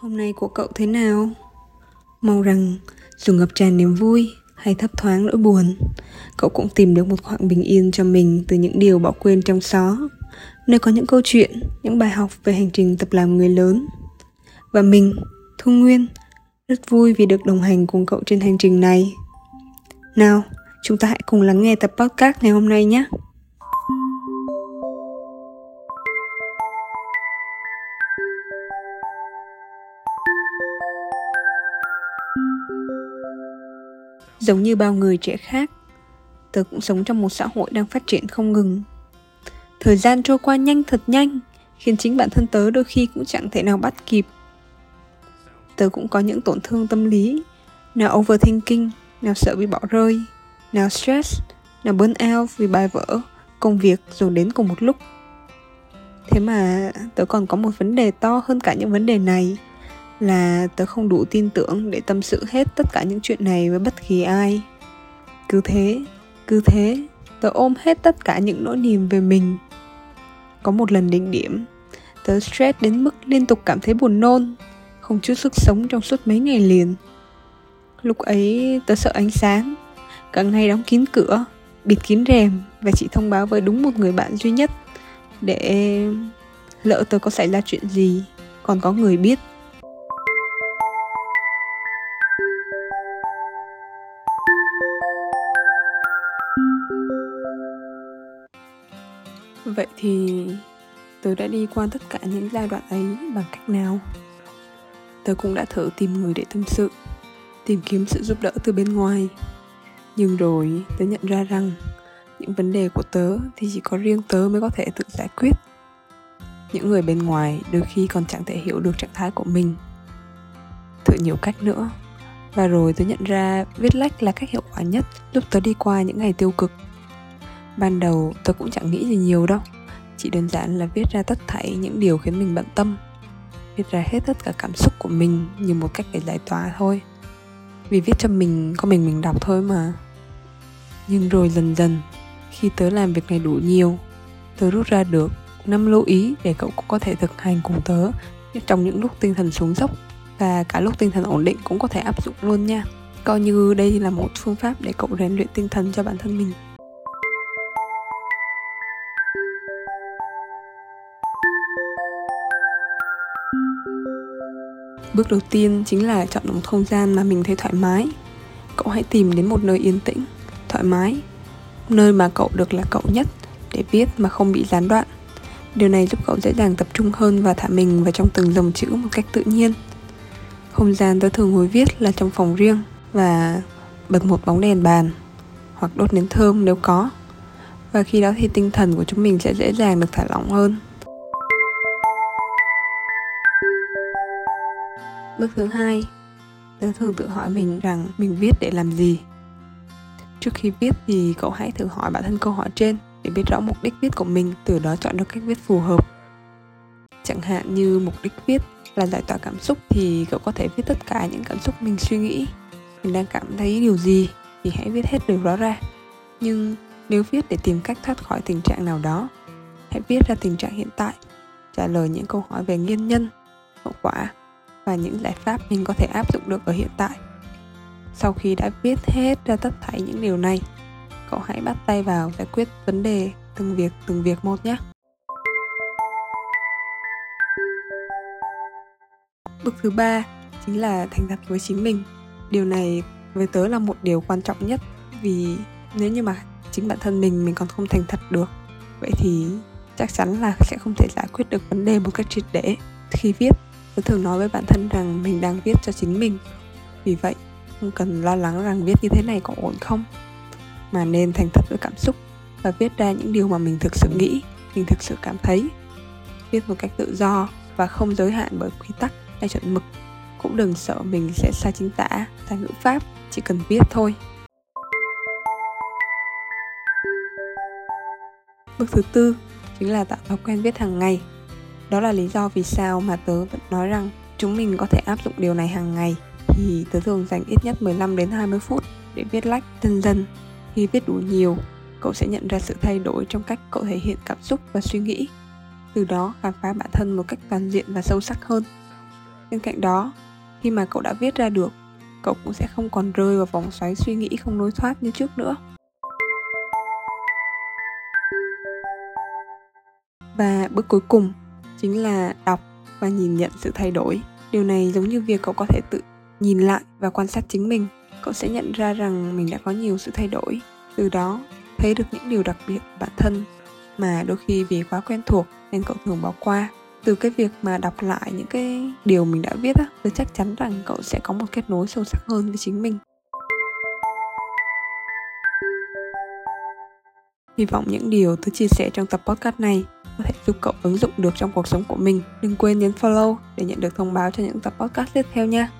Hôm nay của cậu thế nào? Mong rằng dù ngập tràn niềm vui hay thấp thoáng nỗi buồn, cậu cũng tìm được một khoảng bình yên cho mình từ những điều bỏ quên trong xó, nơi có những câu chuyện, những bài học về hành trình tập làm người lớn. Và mình, Thu Nguyên, rất vui vì được đồng hành cùng cậu trên hành trình này. Nào, chúng ta hãy cùng lắng nghe tập podcast ngày hôm nay nhé. Giống như bao người trẻ khác, tớ cũng sống trong một xã hội đang phát triển không ngừng. Thời gian trôi qua nhanh thật nhanh, khiến chính bản thân tớ đôi khi cũng chẳng thể nào bắt kịp. Tớ cũng có những tổn thương tâm lý, nào overthinking, nào sợ bị bỏ rơi, nào stress, nào burn out vì bài vở, công việc dồn đến cùng một lúc. Thế mà tớ còn có một vấn đề to hơn cả những vấn đề này là tớ không đủ tin tưởng để tâm sự hết tất cả những chuyện này với bất kỳ ai. Cứ thế cứ thế, tớ ôm hết tất cả những nỗi niềm về mình. Có một lần đỉnh điểm, tớ stress đến mức liên tục cảm thấy buồn nôn, không chút sức sống trong suốt mấy ngày liền. Lúc ấy, tớ sợ ánh sáng cả ngày đóng kín cửa, bịt kín rèm và chỉ thông báo với đúng một người bạn duy nhất để lỡ tớ có xảy ra chuyện gì, còn có người biết. Vậy thì tớ đã đi qua tất cả những giai đoạn ấy bằng cách nào? Tớ cũng đã thử tìm người để tâm sự, tìm kiếm sự giúp đỡ từ bên ngoài. Nhưng rồi tớ nhận ra rằng những vấn đề của tớ thì chỉ có riêng tớ mới có thể tự giải quyết. Những người bên ngoài đôi khi còn chẳng thể hiểu được trạng thái của mình. Thử nhiều cách nữa. Và rồi tớ nhận ra viết lách là cách hiệu quả nhất lúc tớ đi qua những ngày tiêu cực ban đầu tôi cũng chẳng nghĩ gì nhiều đâu. Chỉ đơn giản là viết ra tất thảy những điều khiến mình bận tâm. Viết ra hết tất cả cảm xúc của mình như một cách để giải tỏa thôi. Vì viết cho mình, có mình mình đọc thôi mà. Nhưng rồi dần dần, khi tớ làm việc này đủ nhiều, tớ rút ra được năm lưu ý để cậu cũng có thể thực hành cùng tớ trong những lúc tinh thần xuống dốc. Và cả lúc tinh thần ổn định cũng có thể áp dụng luôn nha. Coi như đây là một phương pháp để cậu rèn luyện tinh thần cho bản thân mình. Bước đầu tiên chính là chọn một không gian mà mình thấy thoải mái. Cậu hãy tìm đến một nơi yên tĩnh, thoải mái. Nơi mà cậu được là cậu nhất, để viết mà không bị gián đoạn. Điều này giúp cậu dễ dàng tập trung hơn và thả mình vào trong từng dòng chữ một cách tự nhiên. Không gian tôi thường ngồi viết là trong phòng riêng và bật một bóng đèn bàn hoặc đốt nến thơm nếu có. Và khi đó thì tinh thần của chúng mình sẽ dễ dàng được thả lỏng hơn. Bước thứ hai, tớ thường tự hỏi mình rằng mình viết để làm gì. Trước khi viết thì cậu hãy thử hỏi bản thân câu hỏi trên để biết rõ mục đích viết của mình, từ đó chọn được cách viết phù hợp. Chẳng hạn như mục đích viết là giải tỏa cảm xúc thì cậu có thể viết tất cả những cảm xúc mình suy nghĩ. Mình đang cảm thấy điều gì thì hãy viết hết điều đó ra. Nhưng nếu viết để tìm cách thoát khỏi tình trạng nào đó, hãy viết ra tình trạng hiện tại, trả lời những câu hỏi về nguyên nhân, hậu quả và những giải pháp mình có thể áp dụng được ở hiện tại. Sau khi đã viết hết ra tất thảy những điều này, cậu hãy bắt tay vào giải quyết vấn đề từng việc từng việc một nhé. Bước thứ ba chính là thành thật với chính mình. Điều này với tớ là một điều quan trọng nhất, vì nếu như mà chính bản thân mình mình còn không thành thật được, vậy thì chắc chắn là sẽ không thể giải quyết được vấn đề một cách triệt để. Khi viết tôi thường nói với bản thân rằng mình đang viết cho chính mình. Vì vậy, không cần lo lắng rằng viết như thế này có ổn không. Mà nên thành thật với cảm xúc và viết ra những điều mà mình thực sự nghĩ, mình thực sự cảm thấy. Viết một cách tự do và không giới hạn bởi quy tắc hay chuẩn mực. Cũng đừng sợ mình sẽ sai chính tả sai ngữ pháp, chỉ cần viết thôi. Bước thứ tư chính là tạo thói quen viết hàng ngày đó là lý do vì sao mà tớ vẫn nói rằng chúng mình có thể áp dụng điều này hàng ngày. Thì tớ thường dành ít nhất 15 đến 20 phút để viết lách dần dần. Khi viết đủ nhiều, cậu sẽ nhận ra sự thay đổi trong cách cậu thể hiện cảm xúc và suy nghĩ. Từ đó, khám phá bản thân một cách toàn diện và sâu sắc hơn. Bên cạnh đó, khi mà cậu đã viết ra được, cậu cũng sẽ không còn rơi vào vòng xoáy suy nghĩ không lối thoát như trước nữa. Và bước cuối cùng chính là đọc và nhìn nhận sự thay đổi. Điều này giống như việc cậu có thể tự nhìn lại và quan sát chính mình. Cậu sẽ nhận ra rằng mình đã có nhiều sự thay đổi. Từ đó, thấy được những điều đặc biệt của bản thân mà đôi khi vì quá quen thuộc nên cậu thường bỏ qua. Từ cái việc mà đọc lại những cái điều mình đã viết á, tôi chắc chắn rằng cậu sẽ có một kết nối sâu sắc hơn với chính mình. Hy vọng những điều tôi chia sẻ trong tập podcast này có thể giúp cậu ứng dụng được trong cuộc sống của mình. Đừng quên nhấn follow để nhận được thông báo cho những tập podcast tiếp theo nha.